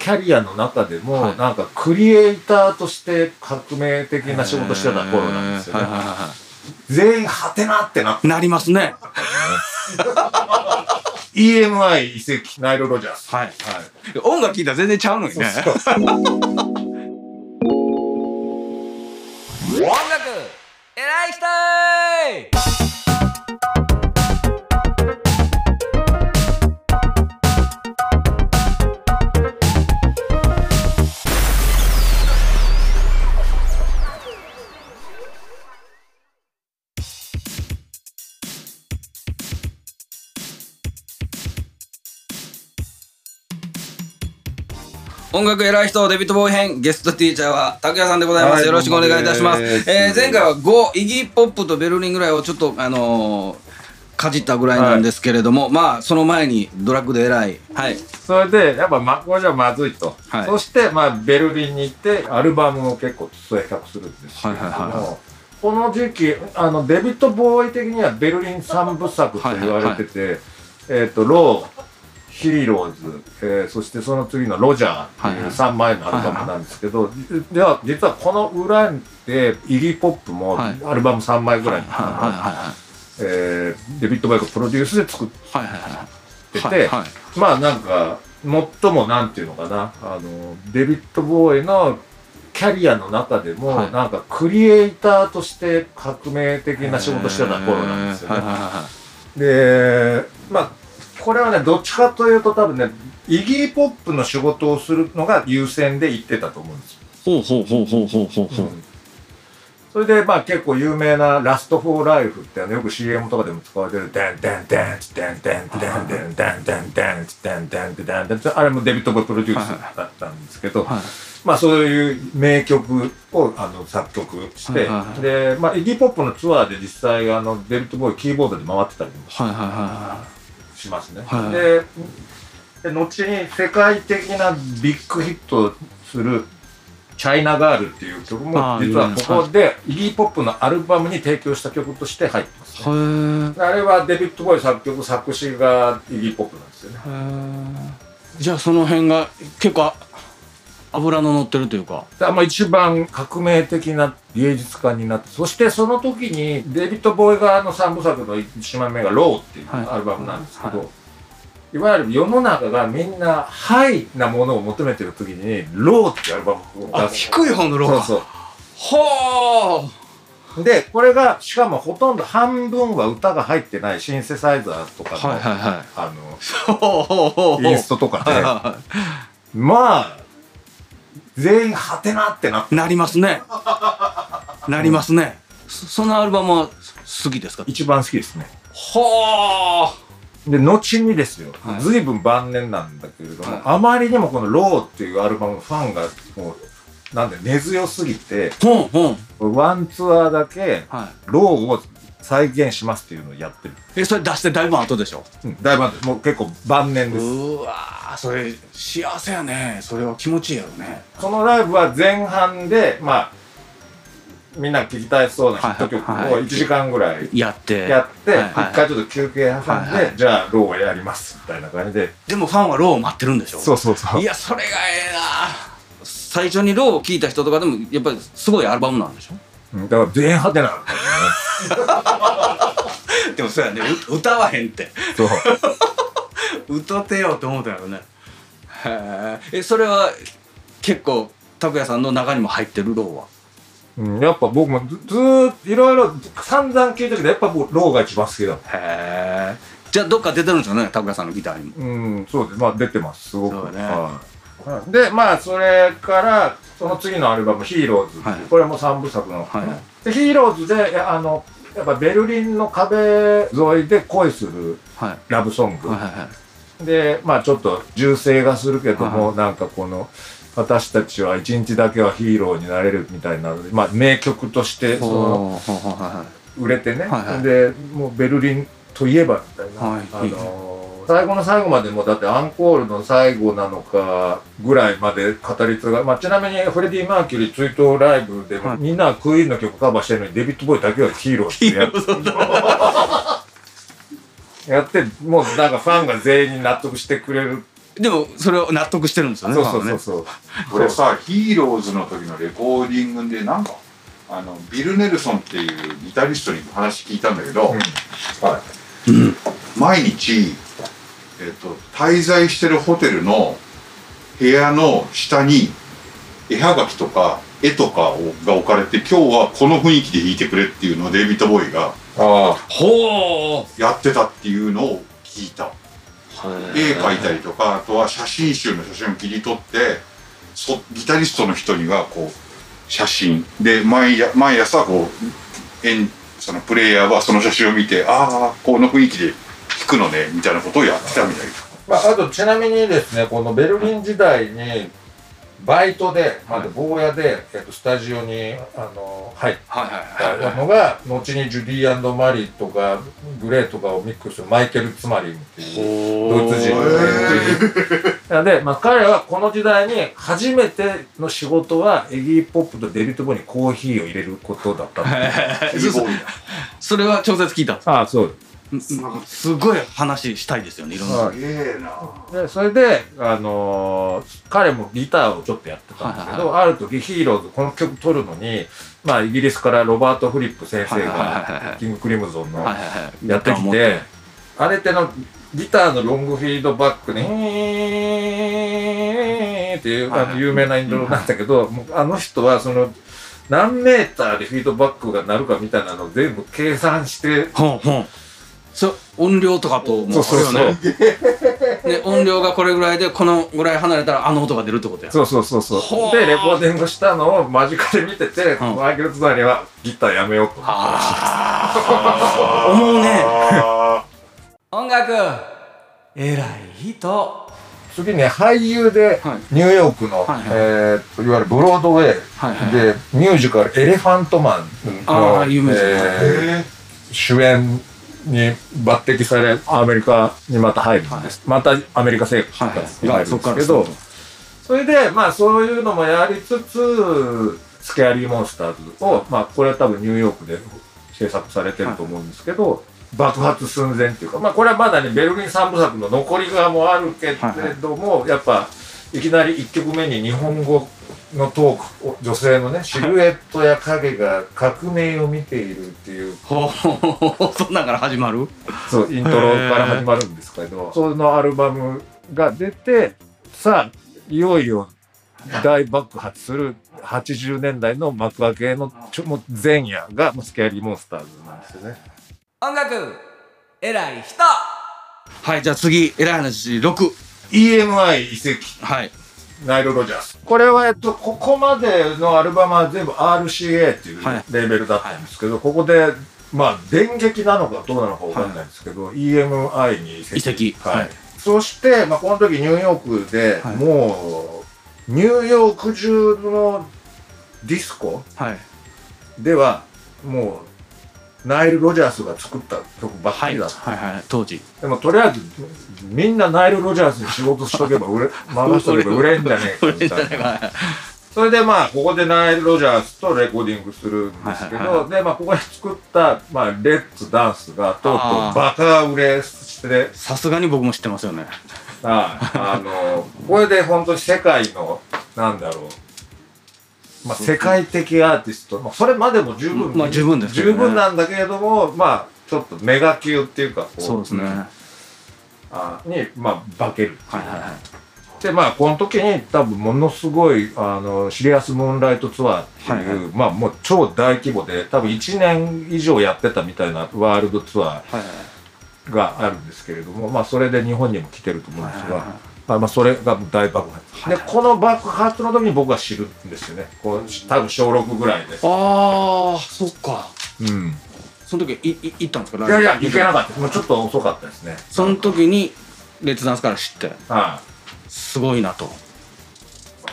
キャリアの中でも、はい。なんかクリエイターとして革命的な仕事してた頃なんですよね。はいはいはいは全員ハテナってなっていなりますね。EMI 移籍ナイル・ロジャース。はい。はい。音楽聴いたら全然ちゃうのにね。そうそう。音楽偉い人音楽偉い人デビッド・ボーイ編ゲストティーチャーは拓也さんでございます、はいよろしくお願いいたします。えー前回は5イギー・ポップとベルリンぐらいをちょっとあのーかじったぐらいなんですけれども、まあその前にドラッグで偉い。はい。それで、やっぱ、ま、これじゃまずいと。はい。そして、まあ、ベルリンに行って、アルバムを結構制作するんですけれども、はいはいはい。はこの時期、あの、デビッド・ボーイ的にはベルリン三部作と言われてて、えっ、と、ロー、ヒーローズ、えーそしてその次のロジャーってはいう3枚のアルバムなんですけど、では、実はこの裏で、イギー・ポップもはい。アルバム3枚ぐらい、デビッド・ボーイがプロデュースで作ってて、まあなんか最もなんていうのかな。あのデビッド・ボーイのキャリアの中でも、はい。なんかクリエイターとして革命的な仕事してた頃なんですよね。でまあこれはね、どっちかというと多分ね、イギーポップの仕事をするのが優先で行ってたと思うんですよ。ほうほうほうほうほうほうほう。ん、それで、まあ結構有名なラストフォーライフってあのよく CM とかでも使われてる、デンデンデンデンデンデンデンデンデンデンデンデンデンデンあれもデビット・ボイプロデュースだったんですけど、まあそういう名曲をあの作曲して、で、まあイギーポップのツアーで実際あのデビット・ボウイキーボードで回ってたりもして。しますね。はいでで後に世界的なビッグヒットする「China Girl」っていう曲あもー実はここでイギー・ポップのアルバムに提供した曲として入ってますね。あれはデビッド・ボウイ作曲作詞がイギー・ポップなんですよね。じゃあその辺が結構脂の乗ってるというか。でまあ一番革命的な芸術家になってそしてその時にデビッド・ボウイ側の三部作の1枚目が「Low」っていうはい。アルバムなんですけど、、はい。わゆる世の中がみんなハイなものを求めてる時に「Low」っていうアルバムをあ出す。低い方の Low か。そうほそう。でこれがしかもほとんど半分は歌が入ってないシンセサイザーとかの,、はいはいはい。あうほう。ほうほうのインストとかで、はいはいはまあ全員ハテナってなって。いなりますね。なりますね。そそのアルバムは好きですか？一番好きですね。ほで後にですよ、はい。随分晩年なんだけれども、はい。あまりにもこの「ロー」っていうアルバムのファンがもうなんで根強すぎてうほんほん。ワンツアーだけはい「ロー」を再現しますっていうのをやってる、えそれ出してだいぶ後でしょ？うん、だいぶもう結構晩年です。うわーそれ幸せやね。それは気持ちいいやろね。そのライブは前半でまあみんな聴きたいそうなヒット曲をはい。はいはい1時間ぐらいやって。やって一回ちょっと休憩挟んで、じゃあ Low をやりますみたいな感じで。でもファンは Low を待ってるんでしょ？そうそうそう。いやそれがええな最初に Low を聞いた人とかでもやっぱりすごいアルバムなんでしょ？うんだから全員ハテナなんだよね。でもそうやねう歌わへんって。そう。歌ってよって思ったよね。へええそれは結構拓哉さんの中にも入ってるローは？うん、やっぱ僕もずずーっといろいろ散々聞いたけどやっぱ僕ローが一番好きだへえじゃあどっか出てるんですよね拓哉さんのギターにも。うんそうです。まあ出てます。すごく。そうだね。はいはい。でまあそれからその次のアルバム「ヒーローズ」はい。これも3部作の、はい。でヒーローズであのやっぱベルリンの壁沿いで恋するはい。ラブソング、はいはいはい。でまあちょっと銃声がするけども、なんかこの私たちは一日だけはヒーローになれるみたいなまあ名曲としてその売れてね、はいはい。でもうベルリンといえばみたいな、はい。あのー最後の最後までもだってアンコールの最後なのかぐらいまで語り継が、まあ、ちなみにフレディ・マーキュリー追悼ライブでも、はい。みんなはクイーンの曲カバーしてるのにデビッド・ボーイだけはヒーローってやってやってもうなんかファンが全員に納得してくれる。でもそれを納得してるんですよねそうそうそうそう。これさヒーローズの時のレコーディングでなんかあのビル・ネルソンっていうギタリストに話聞いたんだけど、はい。毎日、えっと滞在してるホテルの部屋の下に絵はがきとか絵とかをが置かれて今日はこの雰囲気で弾いてくれっていうのをデイビッド・ボーイがあほう。やってたっていうのを聞いた。絵描いたりとかあとは写真集の写真を切り取ってそギタリストの人にはこう写真。で毎や毎朝こうそのプレイヤーはその写真を見てああこの雰囲気で弾くのねみたいなことをやってたみたいまあ、あとちなみにですねこのベルリン時代にバイトでまだ坊やで、えっと、スタジオにあの入っはいはいはいたのが後にジュディマリーとかグレーとかをミックスするマイケル・ツマリンっていうドイツ人のねで、まあ、彼はこの時代に初めての仕事はエギー・ポップとデビッド・ボーイにコーヒーを入れることだった。それは調節聞いたんですああそうすごい話したいですよねいろんな。はい。でそれで、あのー彼もギターをちょっとやってたんですけど、ある時ヒーローズこの曲撮るのに、まあ、イギリスからロバート・フリップ先生がキング・クリムゾンのやってきてあれってのギターのロングフィードバックに「っていうあの有名なイントロなんだけど、あの人はその何メーターでフィードバックが鳴るかみたいなのを全部計算してほんほんそう音量とかともそうそよね。で音量がこれぐらいでこのぐらい離れたらあの音が出るってことや。そうそうそうそう。でレコーディングしたのを間近で見てて、ん。マイケル・ツナリはギターやめようと。思うね。あ音楽。偉い人。次ね俳優ではい。ニューヨークの、はいはい。えーいわゆるブロードウェイ。でミュージカル「エレファントマンの」あー有名ですねえー主演に抜擢されアメリカにまた入るんです、またアメリカ生活はいはい。に入るんですけど、それでまあそういうのもやりつつスケアリーモンスターズを、まあこれは多分ニューヨークで制作されてると思うんですけど、爆発寸前っていうかまあこれはまだねベルリン三部作の残り側もあるけれども、やっぱいきなり1曲目に日本語のトークを女性のねシルエットや影が革命を見ているっていう。ほうそんなんから始まる？そうイントロから始まるんですけど。そのアルバムが出てさあいよいよ大爆発する80年代の幕開けのちょもう前夜がもうスケアリーモンスターズなんですよね。音楽偉い人。はいじゃあ次偉い話6 EMI 移籍。はいナイル・ロジャース。これは、えっと、ここまでのアルバムは全部 RCA っていうはい。レーベルだったんですけど、ここでまあ電撃なのかどうなのかわかんないんですけど、EMI に移籍。移籍。はい。はい。そして、まあ、この時ニューヨークで、はい。もうニューヨーク中のディスコはい。ではもうナイル・ロジャースが作った曲ばっかはいりだった、はいはい当時。でもとりあえずみんなナイル・ロジャースに仕事しとけば売れ 回しとけば売れんじゃねえかみたいな。それでまあここでナイル・ロジャースとレコーディングするんですけはいはいはどでまあここで作った、まあ、レッツ・ダンスがとうとうバカ売れしてさすがに僕も知ってますよね。はい。あのこれで本当に世界のなんだろう、まあ、世界的アーティスト、まあ、それまでも十分、まあ十分ですね。十分なんだけれどもまあちょっとメガ級っていうかこそうですね。はあにまあ化ける。いはいはい。でまあこの時に多分ものすごいあのシリアスムーンライトツアーっていう、はいまあもう超大規模で多分1年以上やってたみたいなワールドツアはいはいーがあるんですけれどもまあそれで日本にも来てると思うんですが、はいはいはいまあ、まあそれが大爆発、でこの爆発の時に僕は知るんですよね。こう多分小6ぐらいでああそっか。うん。その時いい行ったんですか？いやいや行けなかった。もうちょっと遅かったですね。その時にレッツダンスから知って。はい。すごいなと。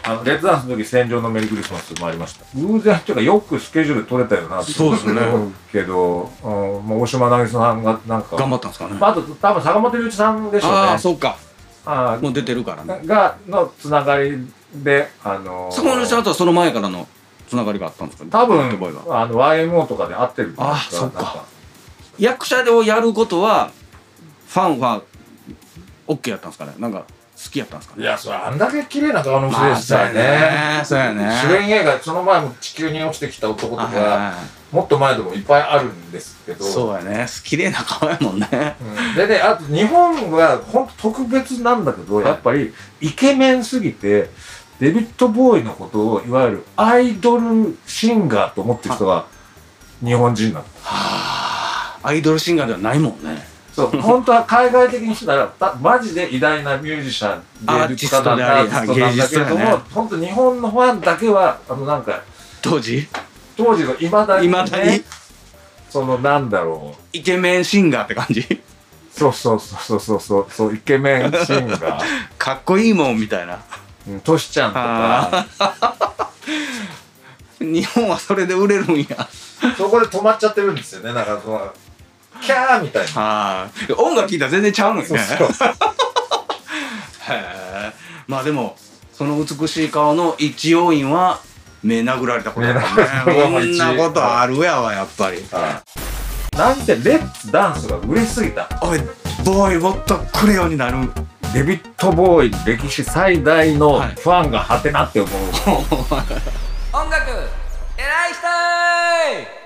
あのレッドダンスの時戦場のメリークリスマスもありました。偶然っていうかよくスケジュール取れたよなって。そうですね。けど、うん、もう大島渚さんがなんか。頑張ったんですかね。まあ、あと多分坂本龍一さんでしょうね。ああそっかあもう出てるからね。ーがのつながりであのー坂本さんとはその前からのつながりがあったんですか多分あの YMO とかで会ってるんじゃないですあそっか。役者をやることはファンは OK やったんですかね？なんかきやったんですかいやそれあんだけ綺麗な顔の人でしたよね。そうやね。主演映画その前も地球に落ちてきた男とはいかはもっと前でもいっぱいあるんですけど。いそうやね。綺麗な顔やもんね。うん。でねあと日本は本当特別なんだけど、やっぱりイケメンすぎてデビッド・ボーイのことをいわゆるアイドルシンガーと思ってる人が日本人なの。はあ。アイドルシンガーではないもんねそう 本当は海外的にしたらたマジで偉大なミュージシャン芸術家なんだアーティストなんだけれども、ね本当日本のファンだけはあのなんか当時？当時のいまだに、ね、だに？そのなんだろう。イケメンシンガーって感じ？そうそうそうそうそうそうイケメンシンガー。かっこいいもんみたいな。うんトシちゃんとか。日本はそれで売れるんや。そこで止まっちゃってるんですよねなんかそのキャーみたいな。はい。音楽聴いたら全然ちゃうのよね。そうそう。へえまあでもその美しい顔の一要因は目殴られたことだった目殴られたことね。こんなことあるやわやっぱり。なんてレッツダンスが売れすぎた。おいボーイもっとくれようになる。デビッド・ボーイ歴史最大のはい。ファンがハテなって思う、音楽偉い人